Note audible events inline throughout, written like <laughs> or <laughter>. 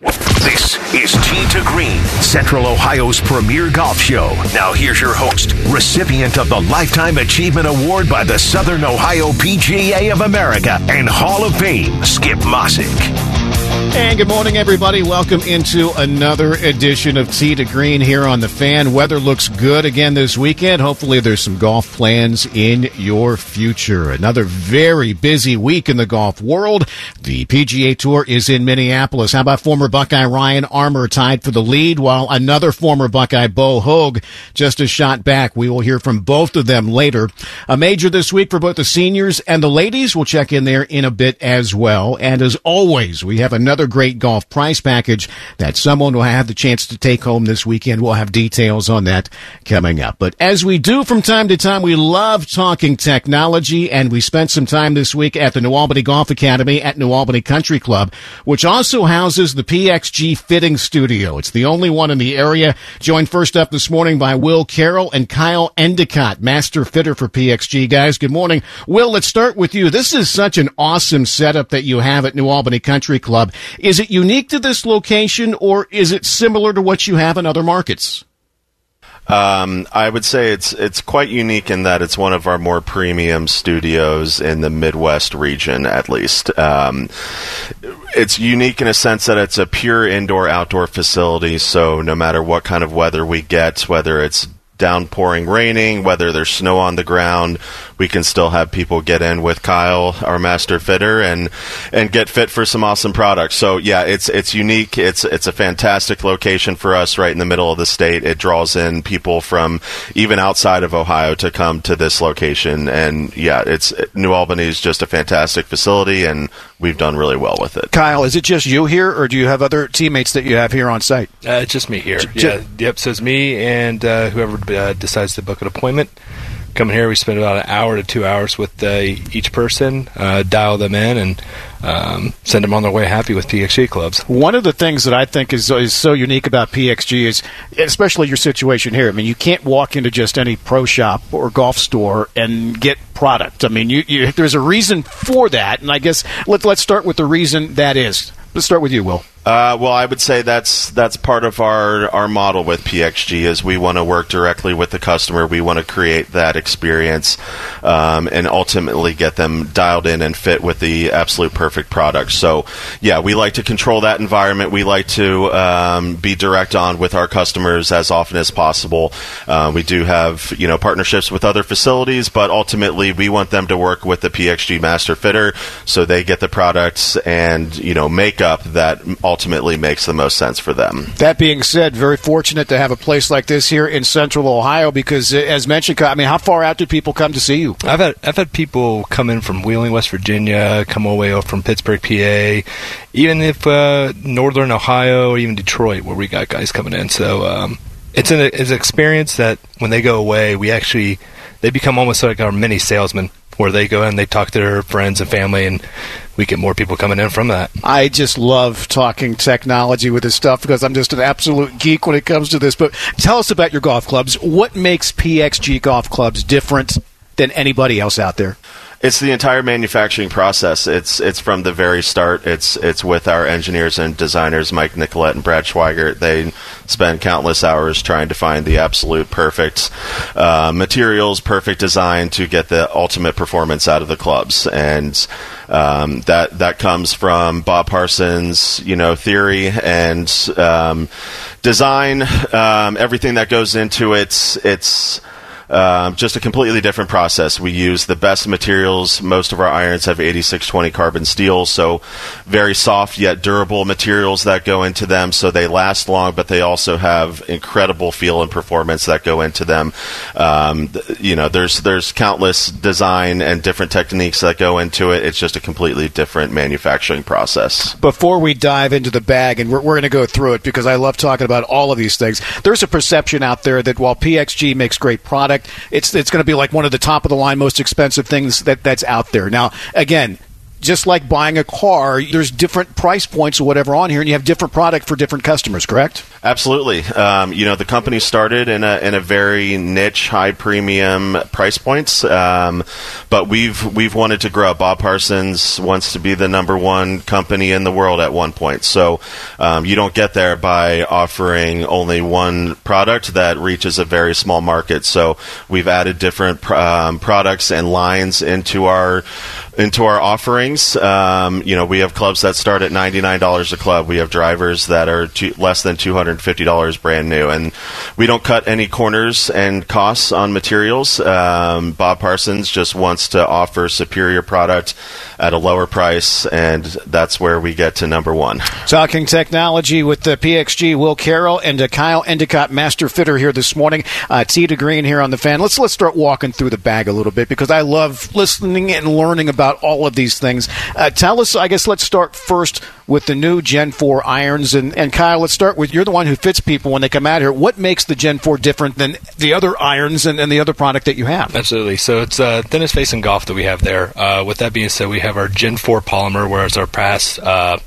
This is Tee to Green, Central Ohio's premier golf show. Now here's your host, recipient of the Lifetime Achievement Award by the Southern Ohio PGA of America and Hall of Fame, Skip Mosick. And good morning, everybody. Welcome into another edition of Tee to Green here on the fan. Weather looks good again this weekend. Hopefully, there's some golf plans in your future. Another very busy week in the golf world. The PGA Tour is in Minneapolis. How about former Buckeye Ryan Armour tied for the lead, while another former Buckeye Bo Hoag, just a shot back. We will hear from both of them later. A major this week for both the seniors and the ladies. We'll check in there in a bit as well. And as always, we have another another great golf prize package that someone will have the chance to take home this weekend. We'll have details on that coming up. But as we do from time to time, we love talking technology, and we spent some time this week at the New Albany Golf Academy at New Albany Country Club, which also houses the PXG Fitting Studio. It's the only one in the area. Joined first up this morning by Will Carroll and Kyle Endicott, master fitter for PXG. Guys, good morning. Will, let's start with you. This is such an awesome setup that you have at New Albany Country Club. Is it unique to this location or is it similar to what you have in other markets? Um, I would say it's it's quite unique in that it's one of our more premium studios in the Midwest region, at least. Um, it's unique in a sense that it's a pure indoor outdoor facility. So no matter what kind of weather we get, whether it's downpouring raining, whether there's snow on the ground, we can still have people get in with Kyle, our master fitter, and and get fit for some awesome products. So yeah, it's it's unique. It's it's a fantastic location for us, right in the middle of the state. It draws in people from even outside of Ohio to come to this location, and yeah, it's New Albany is just a fantastic facility, and we've done really well with it. Kyle, is it just you here, or do you have other teammates that you have here on site? Uh, it's just me here. J- yeah, yep. So it's me and uh, whoever uh, decides to book an appointment coming here, we spend about an hour to two hours with uh, each person, uh, dial them in, and um, send them on their way happy with PXG clubs. One of the things that I think is is so unique about PXG is, especially your situation here. I mean, you can't walk into just any pro shop or golf store and get product. I mean, you, you, there's a reason for that, and I guess let, let's start with the reason that is. Let's start with you, Will. Uh, well, I would say that's that's part of our our model with PXG is we want to work directly with the customer. We want to create that experience um, and ultimately get them dialed in and fit with the absolute perfect product. So, yeah, we like to control that environment. We like to um, be direct on with our customers as often as possible. Uh, we do have you know partnerships with other facilities, but ultimately we want them to work with the PXG master fitter so they get the products and you know makeup that ultimately makes the most sense for them. That being said, very fortunate to have a place like this here in Central Ohio because, uh, as mentioned, I mean, how far out do people come to see you? I've had I've had people come in from Wheeling, West Virginia, come all the way up from Pittsburgh, PA, even if uh, Northern Ohio or even Detroit, where we got guys coming in. So um, it's an it's an experience that when they go away, we actually they become almost like our mini salesmen where they go and they talk to their friends and family, and we get more people coming in from that. I just love talking technology with this stuff because I'm just an absolute geek when it comes to this. But tell us about your golf clubs. What makes PXG golf clubs different than anybody else out there? It's the entire manufacturing process. It's it's from the very start. It's it's with our engineers and designers, Mike Nicolette and Brad Schweigert. They spend countless hours trying to find the absolute perfect uh, materials, perfect design to get the ultimate performance out of the clubs. And um, that that comes from Bob Parsons, you know, theory and um, design. Um, everything that goes into it. It's um, just a completely different process. We use the best materials. Most of our irons have 8620 carbon steel, so very soft yet durable materials that go into them, so they last long, but they also have incredible feel and performance that go into them. Um, you know, there's there's countless design and different techniques that go into it. It's just a completely different manufacturing process. Before we dive into the bag, and we're, we're going to go through it because I love talking about all of these things. There's a perception out there that while PXG makes great products it's it's going to be like one of the top of the line, most expensive things that that's out there. Now, again, just like buying a car, there's different price points or whatever on here, and you have different product for different customers, correct? Absolutely. Um, you know, the company started in a in a very niche, high premium price points, um, but we've we've wanted to grow. Bob Parsons wants to be the number one company in the world at one point. So um, you don't get there by offering only one product that reaches a very small market. So we've added different um, products and lines into our into our offerings. Um, you know, we have clubs that start at ninety nine dollars a club. We have drivers that are two, less than two hundred fifty dollars brand new, and we don't cut any corners and costs on materials. Um, Bob Parsons just wants to offer superior product at a lower price, and that's where we get to number one. Talking technology with the PXG, Will Carroll and uh, Kyle Endicott, master fitter here this morning. Uh, Tee to Green here on the fan. Let's let's start walking through the bag a little bit because I love listening and learning about about all of these things. Uh, tell us, I guess let's start first with the new Gen 4 irons. And, and Kyle, let's start with you're the one who fits people when they come out here. What makes the Gen 4 different than the other irons and, and the other product that you have? Absolutely. So it's uh, thinnest face in golf that we have there. Uh, with that being said, we have our Gen 4 polymer, whereas our past uh,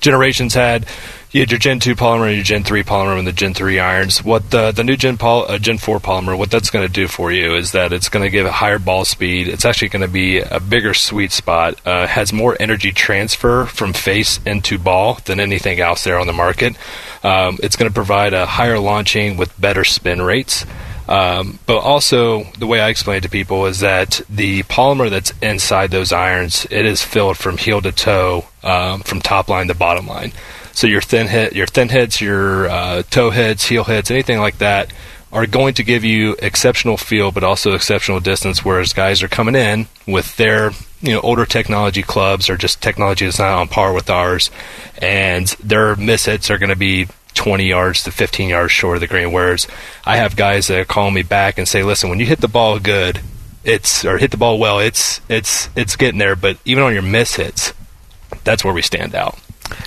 generations had you had your Gen 2 polymer and your Gen 3 polymer and the Gen 3 irons. What the, the new Gen, poly, uh, Gen 4 polymer, what that's going to do for you is that it's going to give a higher ball speed. It's actually going to be a bigger sweet spot, uh, has more energy transfer from face into ball than anything else there on the market. Um, it's going to provide a higher launching with better spin rates. Um, but also, the way I explain it to people is that the polymer that's inside those irons, it is filled from heel to toe, um, from top line to bottom line. So your thin hit, your thin hits, your uh, toe heads, heel heads, anything like that are going to give you exceptional feel, but also exceptional distance. Whereas guys are coming in with their you know older technology clubs or just technology that's not on par with ours, and their miss hits are going to be 20 yards to 15 yards short of the green. Whereas I have guys that call me back and say, "Listen, when you hit the ball good, it's or hit the ball well, it's it's it's getting there. But even on your miss hits, that's where we stand out."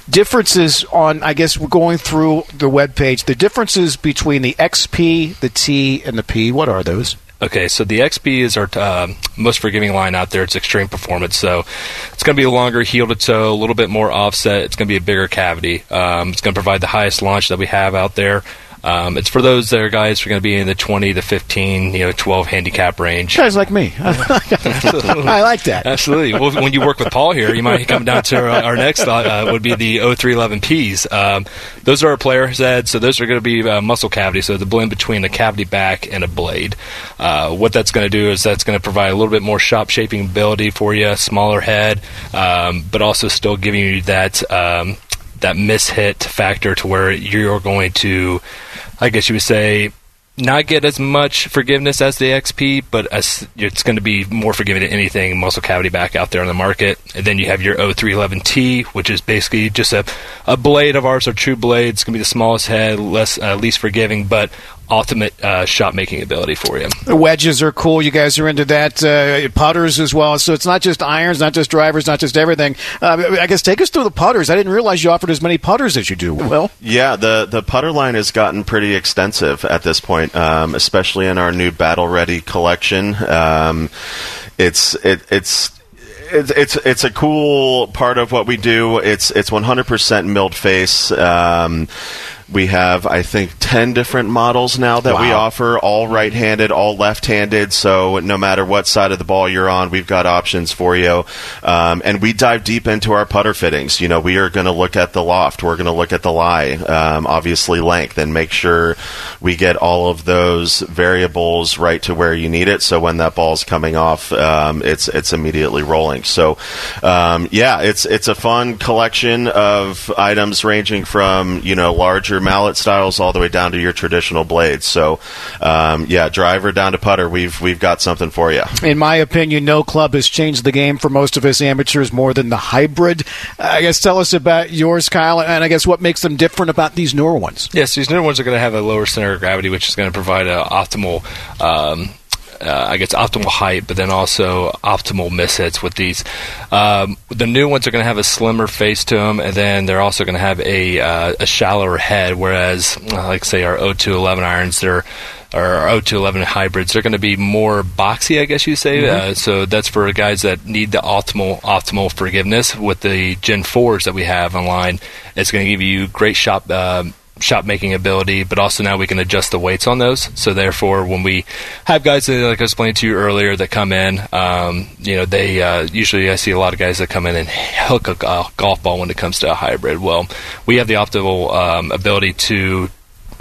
Differences on i guess we're going through the web page the differences between the xp the t and the p what are those Okay, so the XP is our uh, most forgiving line out there. It's extreme performance, so it's going to be a longer heel to toe, a little bit more offset. It's going to be a bigger cavity. Um, it's going to provide the highest launch that we have out there. Um, it's for those that are guys who are going to be in the 20 to 15, you know, 12 handicap range. Guys like me. <laughs> I like that. Absolutely. Well, when you work with Paul here, you might come down to our, our next uh, would be the 0311Ps. Um, those are our player's heads, so those are going to be uh, muscle cavity, so the blend between a cavity back and a blade. Uh, what that's going to do is that's going to provide a little bit more shop shaping ability for you, smaller head, um, but also still giving you that um, that mishit factor to where you're going to, I guess you would say, not get as much forgiveness as the XP, but as, it's going to be more forgiving than anything muscle cavity back out there on the market. And then you have your 0311T, which is basically just a, a blade of ours, a true blade. It's going to be the smallest head, less uh, least forgiving, but ultimate uh, shot making ability for you. The wedges are cool. You guys are into that. Uh, putters as well. So it's not just irons, not just drivers, not just everything. Uh, I guess take us through the putters. I didn't realize you offered as many putters as you do. Well, yeah, the the putter line has gotten pretty extensive at this point, um, especially in our new Battle Ready collection. Um, it's it, it's it's it's it's a cool part of what we do. It's it's 100% milled face. Um, we have, I think, 10 different models now that wow. we offer, all right handed, all left handed. So no matter what side of the ball you're on, we've got options for you. Um, and we dive deep into our putter fittings. You know, we are going to look at the loft, we're going to look at the lie, um, obviously length, and make sure we get all of those variables right to where you need it. So when that ball's coming off, um, it's it's immediately rolling. So um, yeah, it's it's a fun collection of items ranging from you know larger mallet styles all the way down to your traditional blades. So, um, yeah, driver down to putter, we've we've got something for you. In my opinion, no club has changed the game for most of us amateurs more than the hybrid. I guess tell us about yours, Kyle, and I guess what makes them different about these newer ones. Yes, these newer ones are going to have a lower center of gravity, which is going to provide an optimal. Um, uh, I guess optimal height, but then also optimal miss hits with these. Um, the new ones are going to have a slimmer face to them, and then they're also going to have a uh, a shallower head. Whereas, uh, like say our 0211 irons, they're or 0211 hybrids, they're going to be more boxy, I guess you say. Mm-hmm. Uh, so that's for guys that need the optimal optimal forgiveness. With the Gen 4s that we have online, it's going to give you great shot. Uh, shot making ability, but also now we can adjust the weights on those. So therefore, when we have guys that, like I explained to you earlier, that come in, um, you know, they uh, usually I see a lot of guys that come in and hook a golf ball when it comes to a hybrid. Well, we have the optimal um, ability to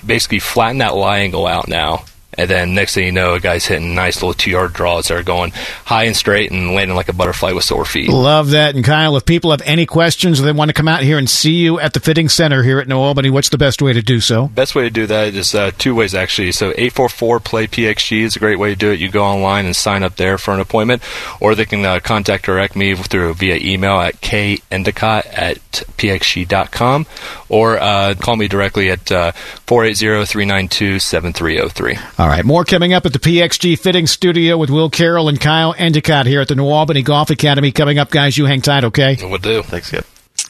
basically flatten that lie angle out now and then next thing you know, a guy's hitting nice little two yard draws that are going high and straight and landing like a butterfly with sore feet. Love that. And Kyle, if people have any questions or they want to come out here and see you at the fitting center here at New Albany, what's the best way to do so? Best way to do that is uh, two ways actually. So 844 play PXG is a great way to do it. You go online and sign up there for an appointment, or they can uh, contact direct me through via email at kendicott at pxg.com or uh, call me directly at uh, 480 392 7303. All right, more coming up at the PXG Fitting Studio with Will Carroll and Kyle Endicott here at the New Albany Golf Academy. Coming up, guys, you hang tight, okay? We'll do. Thanks, kid.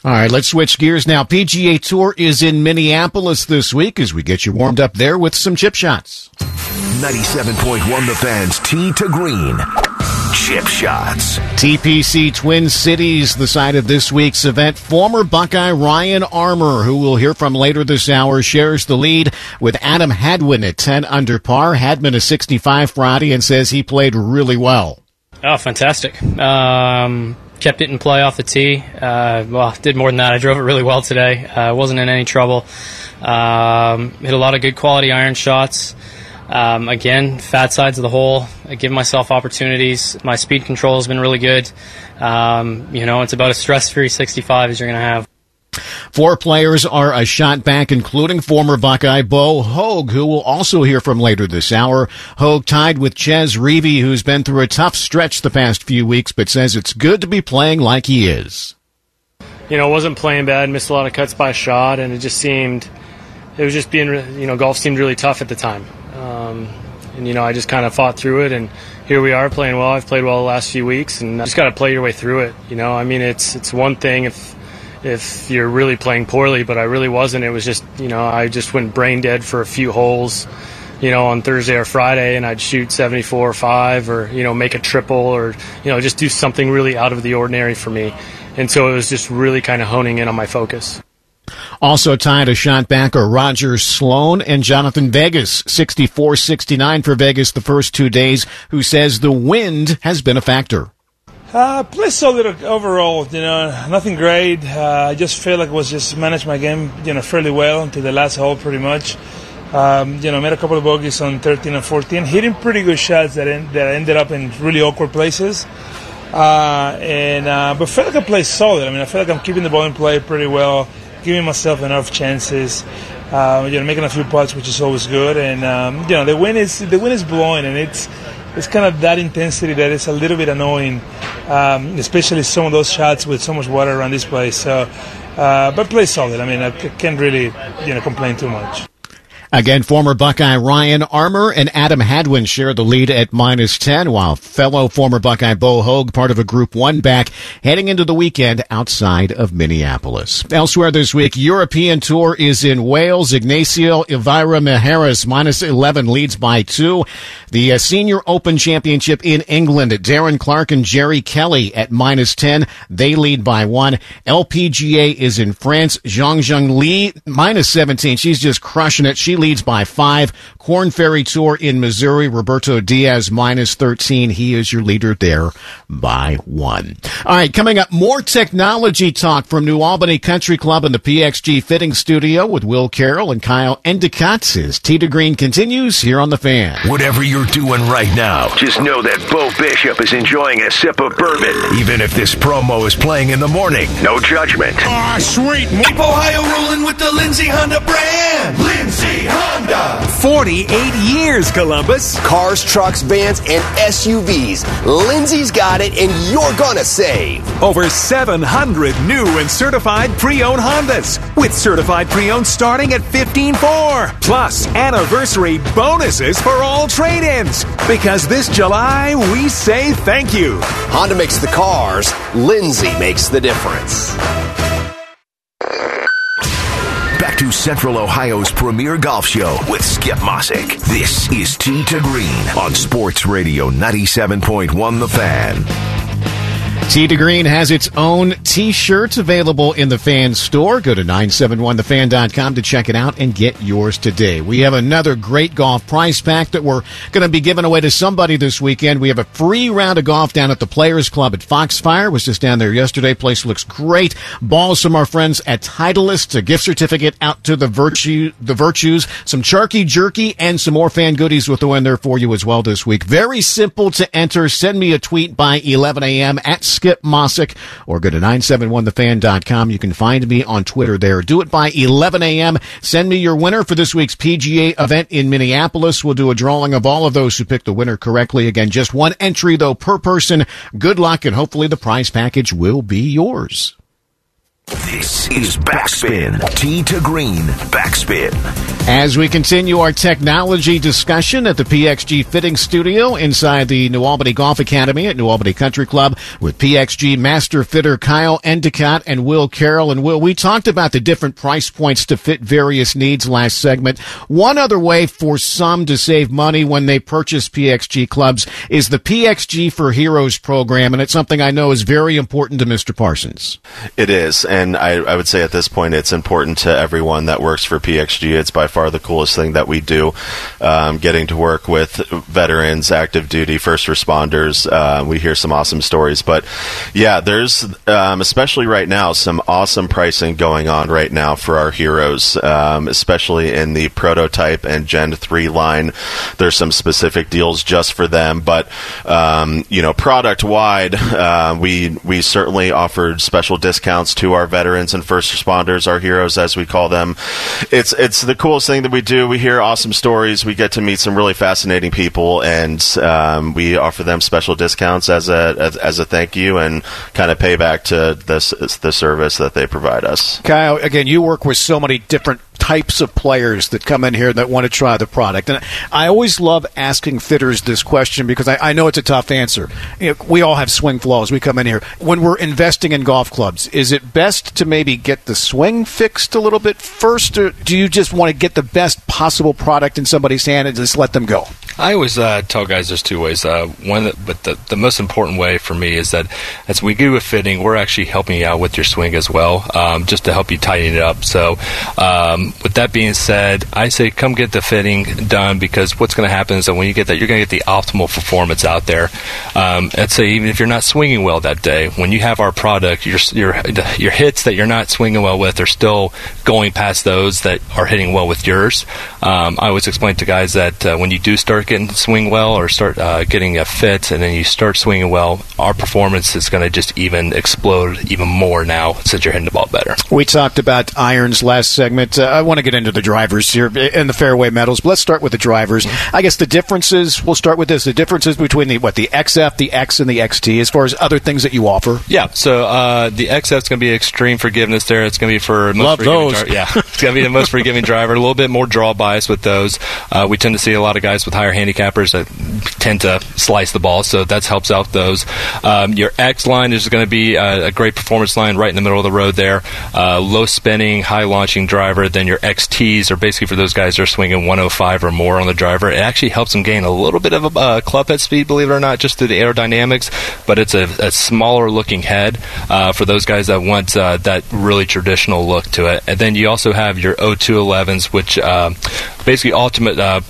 All right, let's switch gears now. PGA Tour is in Minneapolis this week as we get you warmed up there with some chip shots. 97.1 The Fans, tee to green. Chip shots. TPC Twin Cities, the site of this week's event. Former Buckeye Ryan Armour, who we'll hear from later this hour, shares the lead with Adam Hadwin at 10 under par. Hadwin a 65 Friday and says he played really well. Oh, fantastic. Um, kept it in play off the tee. Uh, well, did more than that. I drove it really well today. Uh, wasn't in any trouble. Um, hit a lot of good quality iron shots. Um, again, fat sides of the hole. I give myself opportunities. My speed control has been really good. Um, you know, it's about as stress-free 65 as you're going to have. Four players are a shot back, including former Buckeye Bo Hoag, who we'll also hear from later this hour. Hoag tied with Chez Reavie, who's been through a tough stretch the past few weeks, but says it's good to be playing like he is. You know, wasn't playing bad, missed a lot of cuts by a shot, and it just seemed, it was just being, you know, golf seemed really tough at the time. Um, and you know, I just kind of fought through it, and here we are playing well. I've played well the last few weeks, and just got to play your way through it. You know, I mean, it's it's one thing if if you're really playing poorly, but I really wasn't. It was just you know, I just went brain dead for a few holes. You know, on Thursday or Friday, and I'd shoot 74 or five, or you know, make a triple, or you know, just do something really out of the ordinary for me. And so it was just really kind of honing in on my focus. Also tied a shot back are Roger Sloan and Jhonattan Vegas, 64-69 for Vegas the first two days, who says the wind has been a factor. Uh, play solid overall, you know, nothing great. Uh, I just feel like I was just managed my game, you know, fairly well until the last hole, pretty much. Um, you know, made a couple of bogeys on 13 and 14, hitting pretty good shots that en- that ended up in really awkward places. Uh, and uh, but felt like I played solid. I mean, I feel like I'm keeping the ball in play pretty well giving myself enough chances. Uh, you know, making a few putts, which is always good. And um, you know, the wind is the wind is blowing, and it's it's kind of that intensity that is a little bit annoying, um, especially some of those shots with so much water around this place. So, uh, but play solid. I mean, I can't really you know complain too much. Again, former Buckeye Ryan Armour and Adam Hadwin share the lead at minus 10, while fellow former Buckeye Bo Hoag, part of a Group 1 back, heading into the weekend outside of Minneapolis. Elsewhere this week, European Tour is in Wales. Ignacio Elvira Mejiras, minus 11, leads by two. The uh, Senior Open Championship in England, Darren Clarke and Jerry Kelly at minus 10. They lead by one. LPGA is in France. Zhang Zheng Li, minus 17. She's just crushing it. She leads by five. Korn Ferry Tour in Missouri, Roberto Diaz minus 13. He is your leader there by one. All right, coming up, more technology talk from New Albany Country Club and the PXG Fitting Studio with Will Carroll and Kyle Endicott as Tee to Green continues here on The Fan. Whatever you're doing right now, just know that Bo Bishop is enjoying a sip of bourbon. Even if this promo is playing in the morning, no judgment. Ah, sweet. Keep Ohio rolling with the Lindsay Honda brand. Lindsay Honda. 48 years, Columbus. Cars, trucks, vans, and SUVs. Lindsay's got it, and you're gonna save. Over 700 new and certified pre-owned Hondas, with certified pre-owned starting at 15.4. Plus, anniversary bonuses for all trade-ins. Because this July, we say thank you. Honda makes the cars. Lindsay makes the difference. Back to Central Ohio's premier golf show with Skip Mossick. This is Tee to Green on Sports Radio 97.1 The Fan. Tee to Green has its own t-shirts available in the fan store. Go to 971thefan.com to check it out and get yours today. We have another great golf prize pack that we're going to be giving away to somebody this weekend. We have a free round of golf down at the Players Club at Foxfire. Was just down there yesterday. Place looks great. Balls from our friends at Titleist. A gift certificate out to the virtue, the virtues. Some Charky Jerky and some more fan goodies with the one there for you as well this week. Very simple to enter. Send me a tweet by 11 a.m. at Skip Mossick or go to 971thefan.com. You can find me on Twitter there. Do it by 11 a.m. Send me your winner for this week's PGA event in Minneapolis. We'll do a drawing of all of those who picked the winner correctly. Again, just one entry though per person. Good luck and hopefully the prize package will be yours. This is Backspin. Tee to Green. Backspin. As we continue our technology discussion at the PXG Fitting Studio inside the New Albany Golf Academy at New Albany Country Club with PXG Master Fitter Kyle Endicott and Will Carroll. And Will, we talked about the different price points to fit various needs last segment. One other way for some to save money when they purchase PXG clubs is the PXG for Heroes program. And it's something I know is very important to Mr. Parsons. It is. And I, I would say at this point it's important to everyone that works for PXG. It's by far the coolest thing that we do. Um, getting to work with veterans, active duty, first responders. Uh, we hear some awesome stories. But yeah, there's, um, especially right now, some awesome pricing going on right now for our heroes, um, especially in the prototype and Gen 3 line. There's some specific deals just for them. But, um, you know, product wide, uh, we, we certainly offered special discounts to our veterans and first responders, our heroes as we call them. It's it's the coolest thing that we do. We hear awesome stories. We get to meet some really fascinating people, and um, we offer them special discounts as a as, as a thank you and kind of payback to this the service that they provide us. Kyle, again, you work with so many different types of players that come in here that want to try the product. And I always love asking fitters this question because I, I know it's a tough answer. You know, we all have swing flaws. We come in here. When we're investing in golf clubs, is it best to maybe get the swing fixed a little bit first, or do you just want to get the best possible product in somebody's hand and just let them go? I always uh, tell guys there's two ways. Uh, one, but the, the most important way for me is that as we do a fitting, we're actually helping you out with your swing as well, um, just to help you tighten it up. So, um, with that being said, I say come get the fitting done because what's going to happen is that when you get that, you're going to get the optimal performance out there. Um, I'd say even if you're not swinging well that day, when you have our product, your your your hits that you're not swinging well with are still going past those that are hitting well with yours. Um, I always explain to guys that uh, when you do start getting swing well or start uh, getting a fit and then you start swinging well, our performance is going to just even explode even more now since you're hitting the ball better. We talked about irons last segment. Uh, I want to get into the drivers here and the fairway metals, but let's start with the drivers. I guess the differences, we'll start with this, the differences between the, what, the XF, the X, and the XT as far as other things that you offer. Yeah, so uh, the XF is going to be extreme forgiveness there. It's going to be for most Love those. Dri- yeah, it's going to be the most forgiving driver. A little bit more draw bias with those. Uh, we tend to see a lot of guys with higher handicappers that tend to slice the ball, so that helps out those. Um, your X line is going to be a, a, great performance line right in the middle of the road there. Uh, low spinning, high launching driver. Then your XTs are basically for those guys that are swinging 105 or more on the driver. It actually helps them gain a little bit of a uh, club head speed, believe it or not, just through the aerodynamics. But it's a, a smaller looking head uh, for those guys that want uh, that really traditional look to it. And then you also have your 0211s, which uh, basically ultimate uh,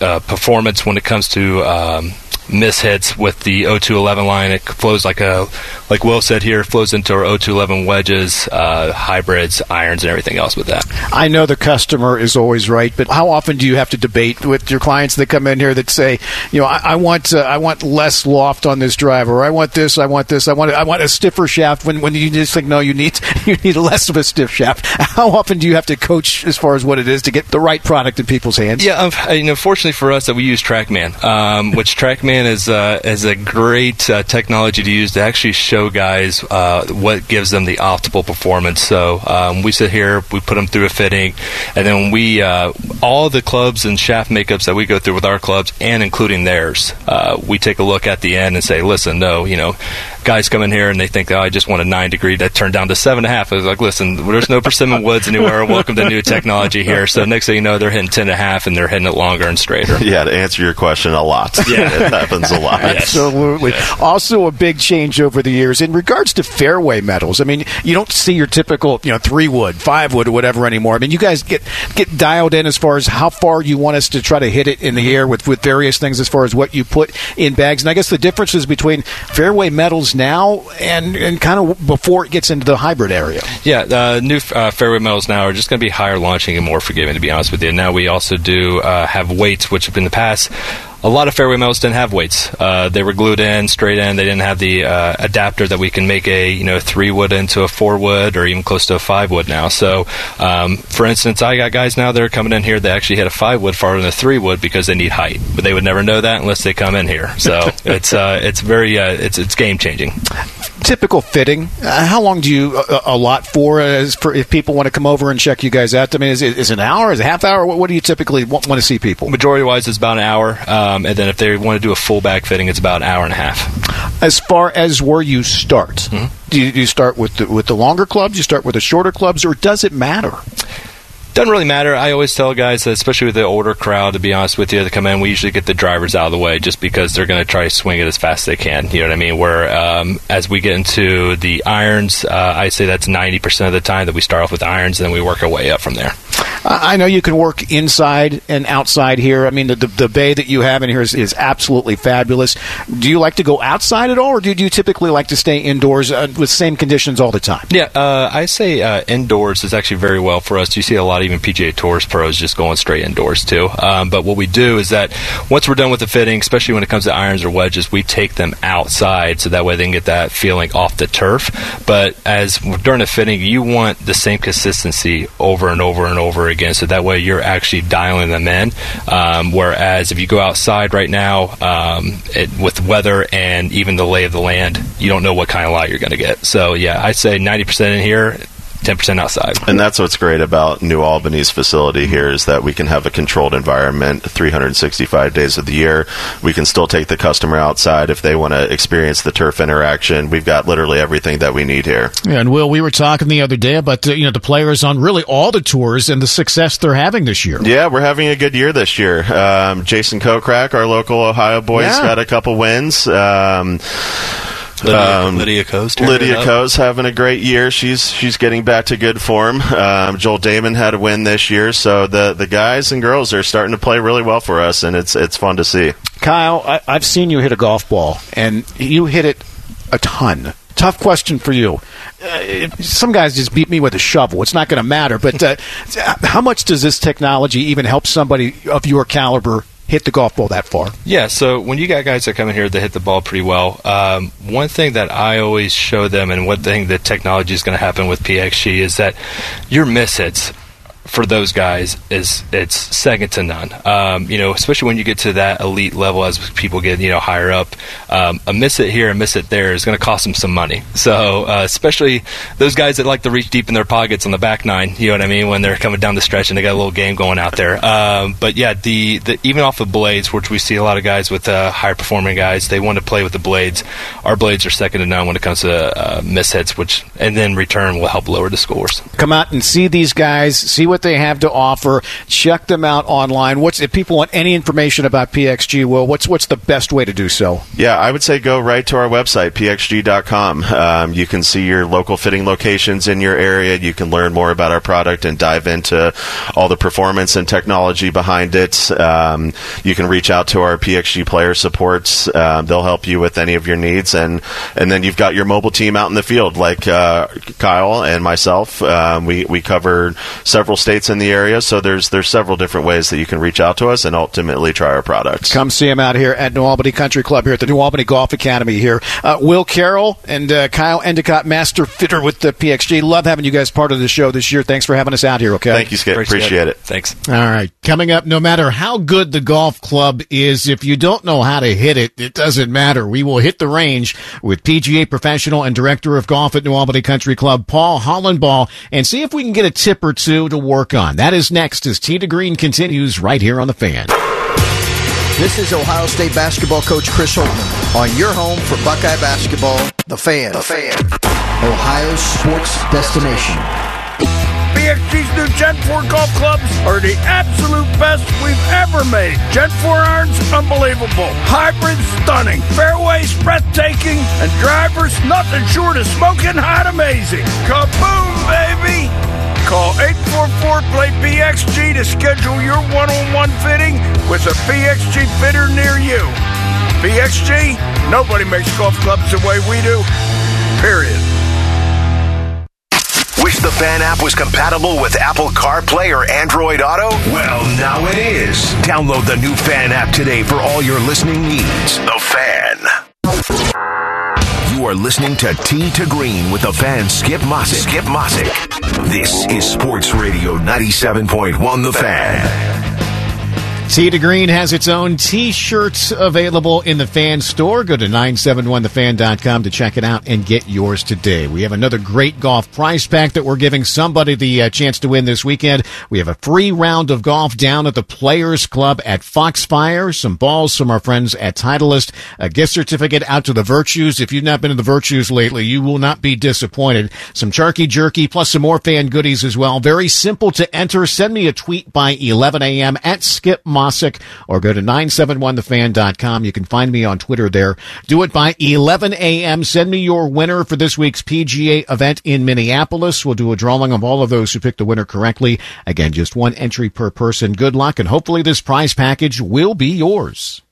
uh, performance when it comes to um, miss hits with the 0211 line. It flows like a, like Will said here, flows into our 0211 wedges, uh, hybrids, irons, and everything else with that. I know the customer is always right, but how often do you have to debate with your clients that come in here that say, you know, I, I want uh, I want less loft on this drive, or I want this, I want this, I want I want a stiffer shaft. When when you just think no, you need <laughs> you need less of a stiff shaft. How often do you have to coach as far as what it is to get the right product in people's hands? Yeah, um, you know, fortunately for us that we use TrackMan, um, which TrackMan is uh, is a great uh, technology to use to actually show guys uh, what gives them the optimal performance. So um, we sit here, we put them through a fitting, and then we uh, all the clubs and shaft makeups that we go through with our clubs, and including theirs, uh, we take a look at the end and say, listen, no, you know, guys come in here and they think, oh, I just want a nine degree that turned down to seven and a half. I was like, listen, there's no persimmon woods anywhere. Welcome to new technology here. So next thing you know, they're hitting ten and a half and they're hitting it longer and straighter. <laughs> Yeah, to answer your question, a lot. Yeah, <laughs> happens a <laughs> lot. Absolutely. Also, a big change over the years in regards to fairway metals. I mean, you don't see your typical, you know, three wood, five wood, or whatever anymore. I mean, you guys get get dialed in as far as how far you want us to try to hit it in the air with with various things as far as what you put in bags. And I guess the differences between fairway metals now and and kind of before it gets into the hybrid area. Yeah, uh, new uh, fairway metals now are just going to be higher launching and more forgiving. To be honest with you, now we also do uh, have weights, which have in the past a lot of fairway metals didn't have weights. Uh, they were glued in, straight in. They didn't have the uh, adapter that we can make a you know three wood into a four wood or even close to a five wood now. So, um, for instance, I got guys now that are coming in here that actually hit a five wood farther than a three wood because they need height, but they would never know that unless they come in here. So <laughs> it's uh, it's very uh, it's it's game changing. Typical fitting. Uh, how long do you uh, allot for, as for if people want to come over and check you guys out? I mean, is it, is an hour? Is it a half hour? What, what do you typically want, want to see people? Majority wise, it's about an hour, um, and then if they want to do a full back fitting, it's about an hour and a half. As far as where you start, do, you, do you start with the, with the longer clubs? You start with the shorter clubs, or does it matter? Doesn't really matter. I always tell guys, that especially with the older crowd, to be honest with you, to come in, we usually get the drivers out of the way just because they're going to try to swing it as fast as they can. You know what I mean? Where um, as we get into the irons, uh, I say that's ninety percent of the time that we start off with irons, and then we work our way up from there. I know you can work inside and outside here. I mean, the, the, the bay that you have in here is, is absolutely fabulous. Do you like to go outside at all, or do you typically like to stay indoors uh, with same conditions all the time? Yeah, uh, I say uh, indoors is actually very well for us. You see a lot of even PGA Tours pros just going straight indoors too. Um, but what we do is that once we're done with the fitting, especially when it comes to irons or wedges, we take them outside so that way they can get that feeling off the turf. But as during the fitting, you want the same consistency over and over and over again, so that way you're actually dialing them in. Um, whereas if you go outside right now um, it, with weather and even the lay of the land, you don't know what kind of light you're going to get. So yeah, I'd say 90% in here. 10% outside. And that's what's great about New Albany's facility here is that we can have a controlled environment 365 days of the year. We can still take the customer outside if they want to experience the turf interaction. We've got literally everything that we need here. Yeah, and Will, we were talking the other day about the, you know the players on really all the tours and the success they're having this year. Yeah, we're having a good year this year. Um, Jason Kokrak, our local Ohio boy, has Yeah. got a couple wins. Um, Lydia, Lydia Ko's Lydia it. Ko's having a great year. She's she's getting back to good form. Um, Joel Dahmen had a win this year, so the the guys and girls are starting to play really well for us, and it's it's fun to see. Kyle, I, I've seen you hit a golf ball, and you hit it a ton. Tough question for you. Uh, some guys just beat me with a shovel. It's not going to matter. But uh, <laughs> how much does this technology even help somebody of your caliber hit the golf ball that far? Yeah, so when you got guys that come in here that hit the ball pretty well, um, one thing that I always show them, and one thing that technology is going to happen with PXG is that your miss hits for those guys is it's second to none. Um, you know, especially when you get to that elite level as people get you know higher up, um, a miss it here, a miss it there is going to cost them some money. So uh, especially those guys that like to reach deep in their pockets on the back nine, you know what I mean, when they're coming down the stretch and they got a little game going out there. Um, but yeah, the, the even off the blades, which we see a lot of guys with uh, higher performing guys, they want to play with the blades. Our blades are second to none when it comes to uh, miss hits, which and then return will help lower the scores. Come out and see these guys, see what what they have to offer. Check them out online. What's if people want any information about PXG? Well, what's what's the best way to do so? Yeah, I would say go right to our website, pxg.com. Um, you can see your local fitting locations in your area. You can learn more about our product and dive into all the performance and technology behind it. Um, you can reach out to our PXG player supports. Um, they'll help you with any of your needs, and and then you've got your mobile team out in the field, like uh, Kyle and myself. Um, we we cover several states in the area, so there's there's several different ways that you can reach out to us and ultimately try our products. Come see them out here at New Albany Country Club here at the New Albany Golf Academy here. Uh, Will Carroll and uh, Kyle Endicott, master fitter with the PXG. Love having you guys part of the show this year. Thanks for having us out here. Okay. Thank you, Skip. Appreciate it. Thanks. All right. Coming up, no matter how good the golf club is, if you don't know how to hit it, it doesn't matter. We will hit the range with PGA professional and director of golf at New Albany Country Club, Paul Hollenball, and see if we can get a tip or two to work on. That is next as Tee to Green continues right here on the fan. This is Ohio State basketball coach Chris Holtmann on your home for Buckeye basketball, The Fan. The Fan. Ohio's sports destination. PXG's new Gen 4 golf clubs are the absolute best we've ever made. Gen 4 irons, unbelievable. Hybrids, stunning. Fairways, breathtaking. And drivers, nothing short of smoking hot amazing. Kaboom, baby! Call 844-PLAY-PXG to schedule your one-on-one fitting with a PXG fitter near you. PXG, nobody makes golf clubs the way we do. Period. Wish the Fan app was compatible with Apple CarPlay or Android Auto? Well, now it is. Download the new Fan app today for all your listening needs. The Fan. You are listening to Tee to Green with the fan Skip Mossick. Skip Mossick. This is Sports Radio 97.1 The Fan. Tee to Green has its own t-shirts available in the fan store. Go to 971thefan.com to check it out and get yours today. We have another great golf prize pack that we're giving somebody the uh, chance to win this weekend. We have a free round of golf down at the Players Club at Foxfire, some balls from our friends at Titleist, a gift certificate out to the Virtues. If you've not been to the Virtues lately, you will not be disappointed. Some Charky Jerky plus some more fan goodies as well. Very simple to enter. Send me a tweet by 11 a.m. at Skip Mossick or go to 971thefan.com. You can find me on Twitter there. Do it by 11 a.m. Send me your winner for this week's PGA event in Minneapolis. We'll do a drawing of all of those who pick the winner correctly. Again, just one entry per person. Good luck and hopefully this prize package will be yours.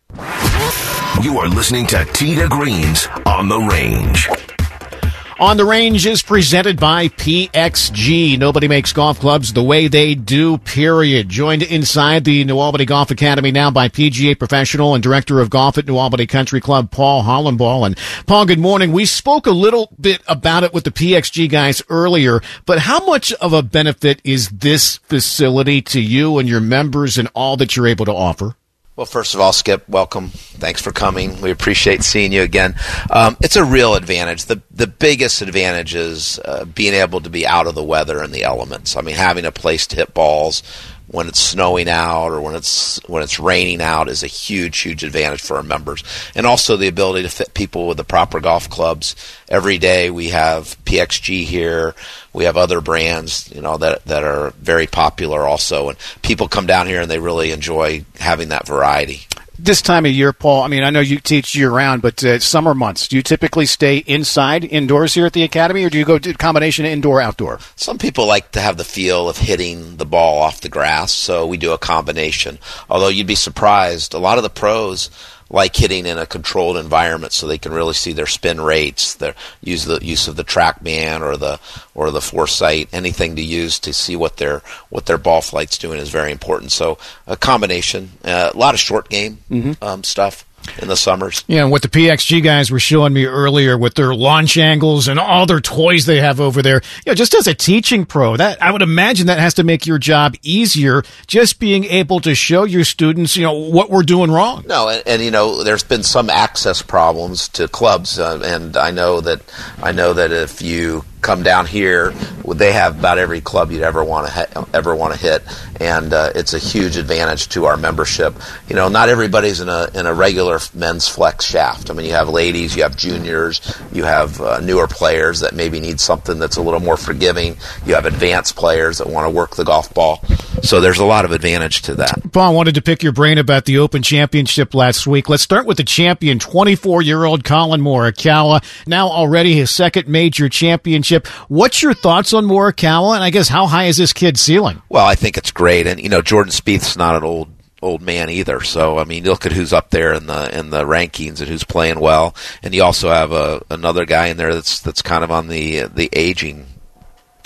You are listening to to Greens on the range. On the Range is presented by PXG. Nobody makes golf clubs the way they do, period. Joined inside the New Albany Golf Academy now by PGA professional and director of golf at New Albany Country Club, Paul Hollenball. And Paul, good morning. We spoke a little bit about it with the PXG guys earlier, but how much of a benefit is this facility to you and your members and all that you're able to offer? Well, first of all, Skip, welcome. Thanks for coming. We appreciate seeing you again. Um, it's a real advantage. The the biggest advantage is uh, being able to be out of the weather and the elements. I mean, having a place to hit balls when it's snowing out or when it's when it's raining out is a huge huge advantage for our members and also the ability to fit people with the proper golf clubs every day we have PXG here we have other brands you know that that are very popular also and people come down here and they really enjoy having that variety this time of year, Paul, I mean, I know you teach year round, but uh, summer months, do you typically stay inside, indoors here at the academy, or do you go to combination indoor outdoor? Some people like to have the feel of hitting the ball off the grass, so we do a combination. Although you'd be surprised, a lot of the pros like hitting in a controlled environment so they can really see their spin rates, their use the use of the TrackMan or the or the Foresight, anything to use to see what their what their ball flight's doing is very important. So a combination, uh, a lot of short game Mm-hmm. um, stuff in the summers. Yeah, and what the PXG guys were showing me earlier with their launch angles and all their toys they have over there. You know, just as a teaching pro, that I would imagine that has to make your job easier just being able to show your students, you know, what we're doing wrong. No, and, and you know, there's been some access problems to clubs, uh, and I know that I know that if you come down here. They have about every club you'd ever want to ha- ever want to hit, and uh, it's a huge advantage to our membership. You know, not everybody's in a in a regular men's flex shaft. I mean, you have ladies, you have juniors, you have uh, newer players that maybe need something that's a little more forgiving. You have advanced players that want to work the golf ball. So there's a lot of advantage to that. Paul, I wanted to pick your brain about the Open Championship last week. Let's start with the champion, 24 year old Collin Morikawa. Now already his second major championship. What's your thoughts on Morikawa? And I guess how high is this kid ceiling? Well, I think it's great. And, you know, Jordan Spieth's not an old old man either. So I mean, look at who's up there in the in the rankings and who's playing well. And you also have a another guy in there that's that's kind of on the the aging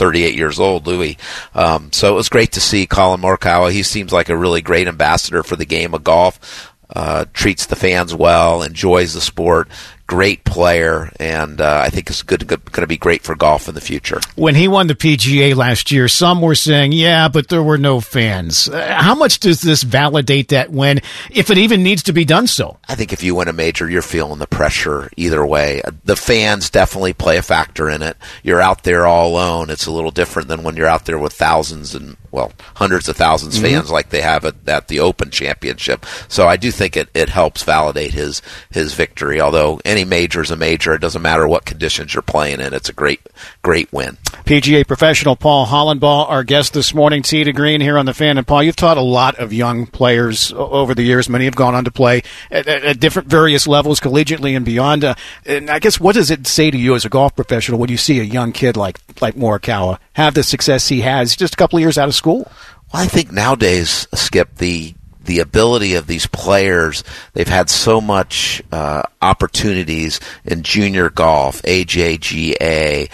38 years old, Louis. Um, so it was great to see Collin Morikawa. He seems like a really great ambassador for the game of golf. Uh, treats the fans well, enjoys the sport, great player, and uh, I think it's good, good going to be great for golf in the future. When he won the PGA last year, some were saying, "Yeah, but there were no fans." Uh, how much does this validate that win, if it even needs to be done so? I think if you win a major, you're feeling the pressure either way. The fans definitely play a factor in it. You're out there all alone. It's a little different than when you're out there with thousands and well, hundreds of 1000s mm-hmm. fans like they have at, at the Open Championship. So I do think it, it helps validate his his victory. Although any major is a major, it doesn't matter what conditions you're playing in. It's a great great win. PGA professional Paul Hollenbaugh, our guest this morning, Tee to Green here on the Fan. And Paul, you've taught a lot of young players over the years. Many have gone on to play at, at different various levels, collegiately and beyond. Uh, and I guess what does it say to you as a golf professional when you see a young kid like like Morikawa have the success he has just a couple of years out of school? Well, I think nowadays, Skip, the the ability of these players. They've had so much uh, opportunities in junior golf, AJGA,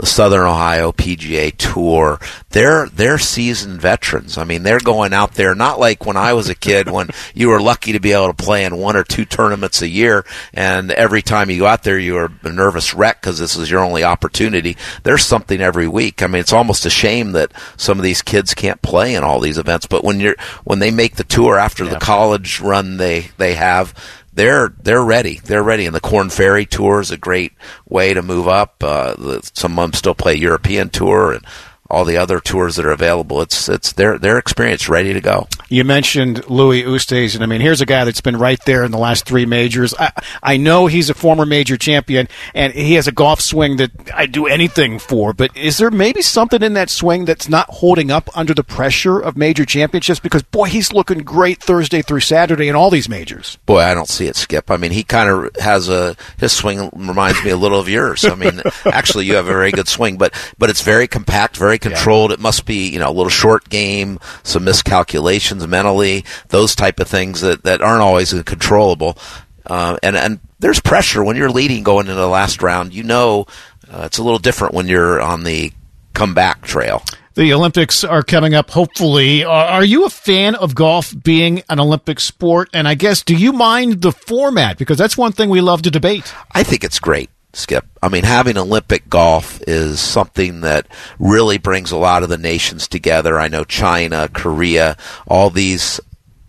the Southern Ohio PGA Tour. They're they're seasoned veterans. I mean, they're going out there not like when I was a kid when you were lucky to be able to play in one or two tournaments a year, and every time you go out there you were a nervous wreck because this is your only opportunity. There's something every week. I mean, it's almost a shame that some of these kids can't play in all these events. But when you're when they make the tour after yeah. the college run they they have they're they're ready. They're ready, and the Korn Ferry Tour is a great way to move up. Uh, some of them still play European Tour, and all the other tours that are available. It's it's their their experience ready to go. You mentioned Louis Oosthuizen. And I mean, here's a guy that's been right there in the last three majors. I, I know he's a former major champion, and he has a golf swing that I'd do anything for. But is there maybe something in that swing that's not holding up under the pressure of major championships? Because boy, he's looking great Thursday through Saturday in all these majors. Boy, I don't see it, Skip. I mean, he kind of has a his swing reminds me a little of yours. I mean, <laughs> actually, you have a very good swing, but but it's very compact, very controlled. Yeah. It must be, you know, a little short game, some miscalculations mentally, those type of things that, that aren't always controllable. Uh, and, and there's pressure when you're leading going into the last round. You know, uh, it's a little different when you're on the comeback trail. The Olympics are coming up, hopefully. Are you a fan of golf being an Olympic sport? And I guess, do you mind the format? Because that's one thing we love to debate. I think it's great. Skip. I mean, having Olympic golf is something that really brings a lot of the nations together. I know China, Korea, all these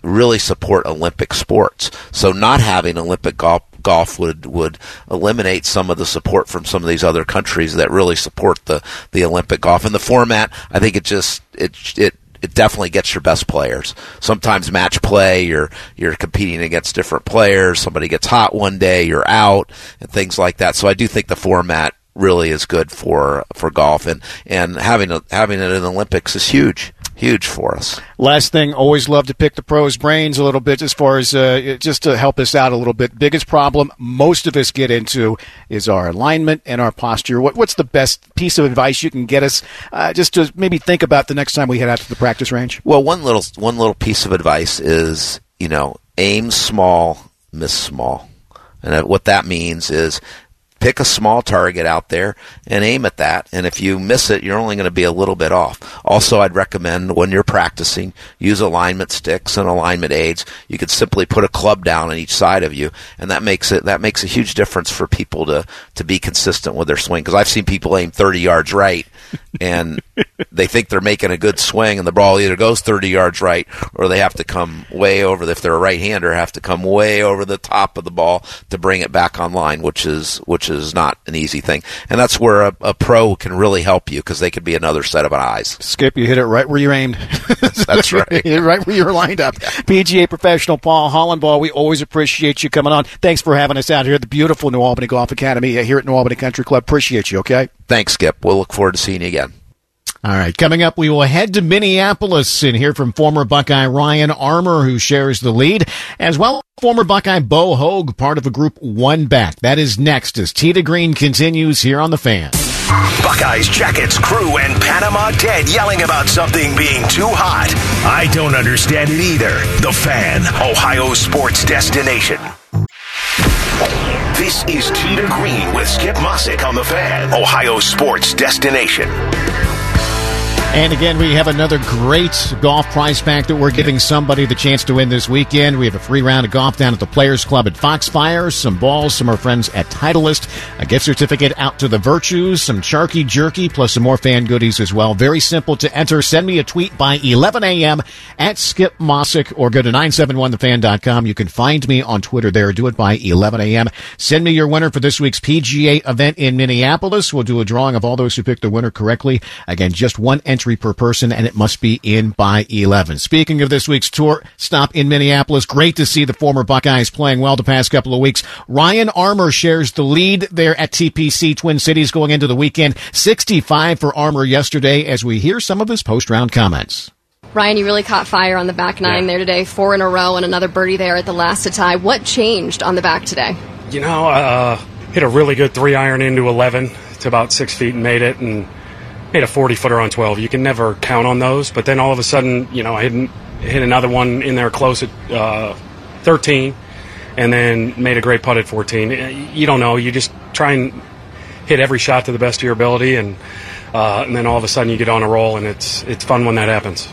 really support Olympic sports. So not having Olympic golf golf would would eliminate some of the support from some of these other countries that really support the the Olympic golf and the format. I think it just it it it definitely gets your best players. Sometimes match play, you're you're competing against different players. Somebody gets hot one day, you're out, and things like that. So I do think the format really is good for for golf, and and having a, having it in the Olympics is huge huge for us. Last thing, always love to pick the pros' brains a little bit as far as uh, just to help us out a little bit. Biggest problem most of us get into is our alignment and our posture. What, what's the best piece of advice you can get us uh, just to maybe think about the next time we head out to the practice range? Well, one little one little piece of advice is you know aim small, miss small. And what that means is pick a small target out there and aim at that. And if you miss it, you're only going to be a little bit off. Also, I'd recommend when you're practicing, use alignment sticks and alignment aids. You could simply put a club down on each side of you, and that makes it that makes a huge difference for people to to be consistent with their swing. Because I've seen people aim 30 yards right, and they think they're making a good swing, and the ball either goes 30 yards right, or they have to come way over. If they're a right-hander, have to come way over the top of the ball to bring it back online, which is which is not an easy thing. And that's where a, a pro can really help you because they could be another set of eyes. Skip, you hit it right where you aimed. That's <laughs> right. right where you were lined up. PGA professional Paul Hollenbaugh, we always appreciate you coming on. Thanks for having us out here at the beautiful New Albany Golf Academy here at New Albany Country Club. Appreciate you, okay? Thanks, Skip. We'll look forward to seeing you again. All right, coming up, we will head to Minneapolis and hear from former Buckeye Ryan Armour, who shares the lead, as well former Buckeye Bo Hoag, part of a group one back. That is next as to Green continues here on the fan. Buckeyes, Jackets, crew, and Panama Ted yelling about something being too hot. I don't understand it either. The Fan, Ohio sports destination. This is to Green with Skip Mossick on The Fan, Ohio sports destination. And again, we have another great golf prize pack that we're giving somebody the chance to win this weekend. We have a free round of golf down at the Players Club at Foxfire, some balls from our friends at Titleist, a gift certificate out to the Virtues, some Charky Jerky, plus some more fan goodies as well. Very simple to enter. Send me a tweet by 11 a.m. at Skip Mossick or go to 971thefan.com. You can find me on Twitter there. Do it by 11 a.m. Send me your winner for this week's PGA event in Minneapolis. We'll do a drawing of all those who picked the winner correctly. Again, just one entry per person, and it must be in by 11. Speaking of this week's tour stop in Minneapolis, great to see the former Buckeyes playing well the past couple of weeks. Ryan Armour shares the lead there at TPC Twin Cities going into the weekend. 65 for Armour yesterday as we hear some of his post-round comments. Ryan, you really caught fire on the back nine Yeah. there today, four in a row, and another birdie there at the last to tie. What changed on the back today? You know, uh, hit a really good three iron into 11 to about six feet and made it, and made a 40 footer on 12. You can never count on those, but then all of a sudden, you know, I hit, hit another one in there close at uh, 13, and then made a great putt at 14. You don't know. You just try and hit every shot to the best of your ability, and uh, and then all of a sudden you get on a roll, and it's it's fun when that happens.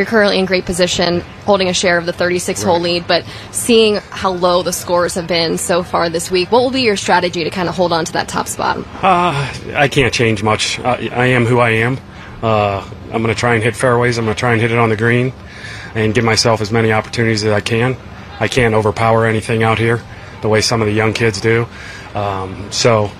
You're currently in great position, holding a share of the 36 hole lead, but seeing how low the scores have been so far this week, what will be your strategy to kind of hold on to that top spot? Uh, I can't change much. I, I am who I am. Uh, I'm going to try and hit fairways. I'm going to try and hit it on the green and give myself as many opportunities as I can. I can't overpower anything out here the way some of the young kids do. Um, so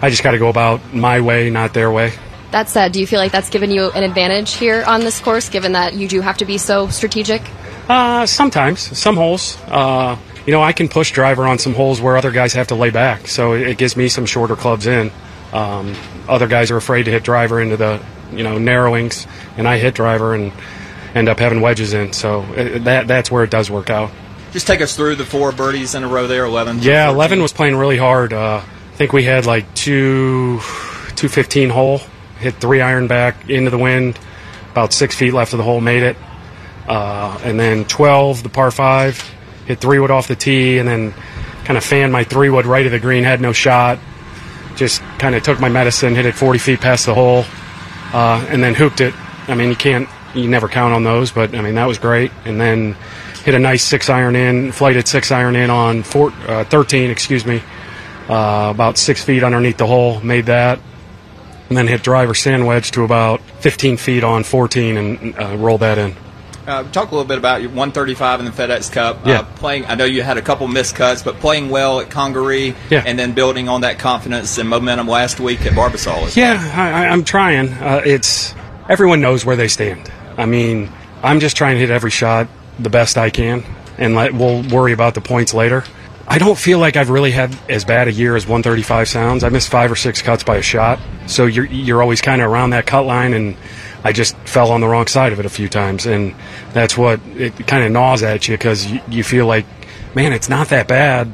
I just got to go about my way, not their way. That said, do you feel like that's given you an advantage here on this course, given that you do have to be so strategic? Uh, sometimes, some holes. Uh, you know, I can push driver on some holes where other guys have to lay back, so it, it gives me some shorter clubs in. Um, other guys are afraid to hit driver into the, you know, narrowings, and I hit driver and end up having wedges in. So it, that that's where it does work out. Just take us through the four birdies in a row there, 11. Yeah, 14. 11 was playing really hard. Uh, I think we had like two, 215 hole, hit three iron back into the wind, about six feet left of the hole, made it. Uh, and then 12, the par five, hit three wood off the tee, and then kind of fanned my three wood right of the green, had no shot. Just kind of took my medicine, hit it 40 feet past the hole, uh, and then hooped it. I mean, you can't, you never count on those, but I mean, that was great. And then hit a nice six iron in, flighted six iron in on four, uh, 13, excuse me, uh, about six feet underneath the hole, made that. And then hit driver sand wedge to about 15 feet on 14 and uh, rolled that in. Uh, talk a little bit about your 135 in the FedEx Cup. Yeah. Uh, playing, I know you had a couple missed cuts, but playing well at Congaree, Yeah. and then building on that confidence and momentum last week at Barbasol. Yeah, I, I- I'm trying. Uh, it's everyone knows where they stand. I mean, I'm just trying to hit every shot the best I can, and let, we'll worry about the points later. I don't feel like I've really had as bad a year as 135 sounds. I missed five or six cuts by a shot, so you're you're always kind of around that cut line, and I just fell on the wrong side of it a few times, and that's what it kind of gnaws at you because you, you feel like, man, it's not that bad.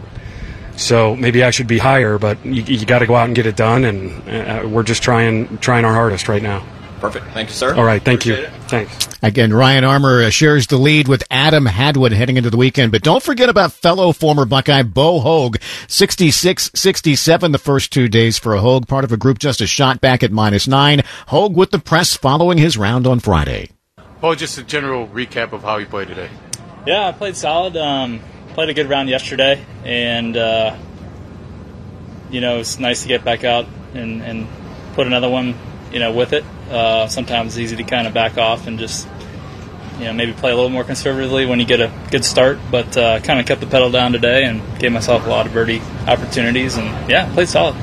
So maybe I should be higher, but you, you got to go out and get it done, and uh, we're just trying trying our hardest right now. Perfect. Thank you, sir. All right, thank Appreciate you. it. Thanks. Again, Ryan Armour uh, shares the lead with Adam Hadwin heading into the weekend. But don't forget about fellow former Buckeye Bo Hoag, 66-67 the first two days for a Hoag, part of a group just a shot back at minus nine. Hoag with the press following his round on Friday. Well, just a general recap of how you played today. Yeah, I played solid. Um, played a good round yesterday, and uh, you know it's nice to get back out and, and put another one, you know, with it. Uh, sometimes it's easy to kind of back off and just you know maybe play a little more conservatively when you get a good start. But uh, kind of kept the pedal down today and gave myself a lot of birdie opportunities, and yeah, played solid.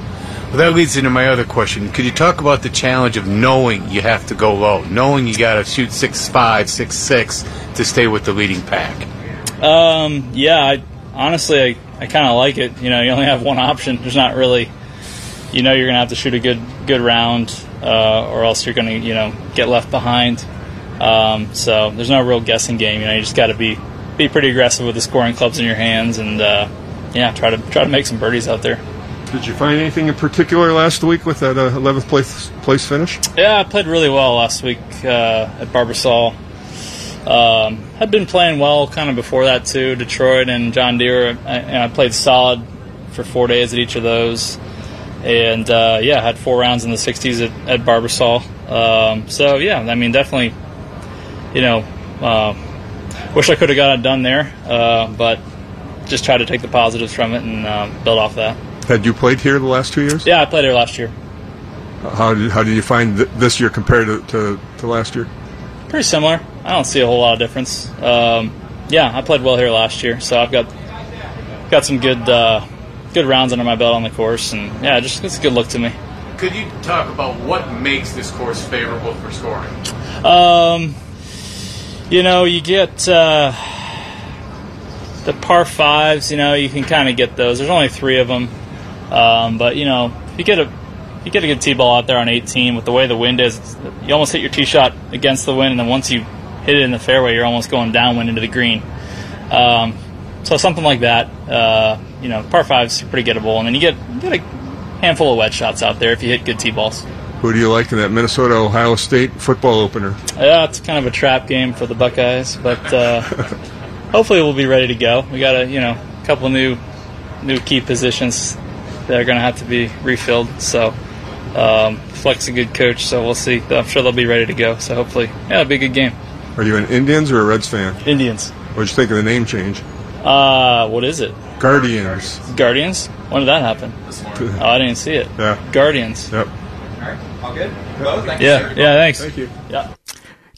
Well, that leads into my other question. Could you talk about the challenge of knowing you have to go low, knowing you got to shoot six five, six six to stay with the leading pack? Um, yeah, I, honestly, I, I kind of like it. You know, you only have one option. There's not really, you know, you're gonna have to shoot a good good round, uh, or else you're gonna you know get left behind. Um, so there's no real guessing game. You know, you just got to be be pretty aggressive with the scoring clubs in your hands, and uh, yeah, try to try to make some birdies out there. Did you find anything in particular last week with that uh, 11th place place finish? Yeah, I played really well last week uh, at Barbasol. Um, had been playing well kind of before that too. Detroit and John Deere, I, and I played solid for four days at each of those. And uh, yeah, had four rounds in the 60s at, at Barbasol. Um, so yeah, I mean, definitely, you know, uh, wish I could have got it done there, uh, but just try to take the positives from it and uh, build off that. Had you played here the last two years? Yeah, I played here last year. How did, how did you find th- this year compared to, to, to last year? Pretty similar. I don't see a whole lot of difference. Um, yeah, I played well here last year, so I've got got some good uh, good rounds under my belt on the course, and yeah, just it's a good look to me. Could you talk about what makes this course favorable for scoring? Um, you know, you get uh, the par fives. You know, you can kind of get those. There's only three of them, um, but you know, you get a you get a good tee ball out there on 18 with the way the wind is. You almost hit your tee shot against the wind, and then once you hit it in the fairway, you're almost going downwind into the green. Um, so something like that. Uh, you know, par fives pretty gettable, and then you get you get a handful of wedge shots out there if you hit good tee balls. Who do you like in that Minnesota Ohio State football opener? Yeah, it's kind of a trap game for the Buckeyes, but uh, <laughs> hopefully we'll be ready to go. We got a you know a couple new new key positions that are going to have to be refilled. So um, Fleck's a good coach, so we'll see. I'm sure they'll be ready to go. So hopefully, yeah, it'll be a good game. Are you an Indians or a Reds fan? Indians. What'd you think of the name change? Uh, what is it? Guardians. Guardians. When did that happen? <laughs> Oh, I didn't see it. Yeah. Guardians. Yep. All right. All good? Both? Thank Yeah. you. Yeah. Thanks. Thank you. Yeah.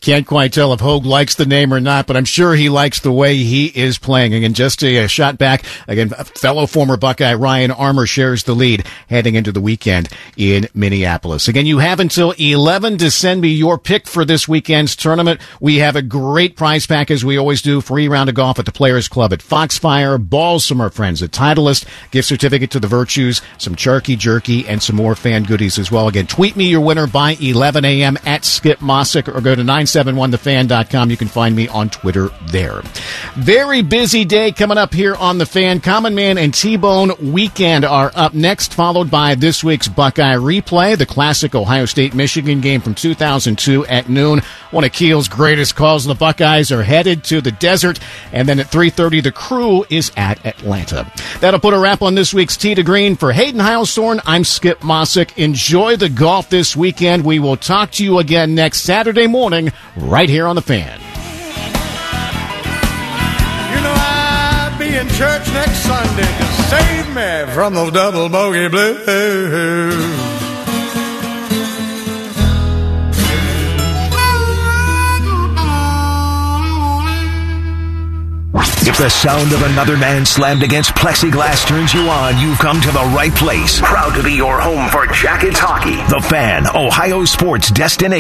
Can't quite tell if Hoag likes the name or not, but I'm sure he likes the way he is playing. Again, just a, shot back. Again, fellow former Buckeye Ryan Armour shares the lead heading into the weekend in Minneapolis. Again, you have until 11 to send me your pick for this weekend's tournament. We have a great prize pack as we always do. Free round of golf at the Players Club at Foxfire, our friends at Titleist, gift certificate to the Virtues, some Charky Jerky, and some more fan goodies as well. Again, tweet me your winner by 11 a.m. at Skip Mossick or go to 971thefan.com. You can find me on Twitter there. Very busy day coming up here on the fan. Common Man and T-Bone weekend are up next, followed by this week's Buckeye replay, the classic Ohio State Michigan game from 2002 at noon. One of Keels' greatest calls. The Buckeyes are headed to the desert, and then at 3:30, the crew is at Atlanta. That'll put a wrap on this week's Tee to Green for Hayden Heilshorn. I'm Skip Mossick. Enjoy the golf this weekend. We will talk to you again next Saturday morning, right here on the Fan. You know I'll be in church next Sunday to save me from those double bogey blues. If the sound of another man slammed against plexiglass turns you on, you've come to the right place. Proud to be your home for Jackets hockey. The Fan, Ohio sports destination.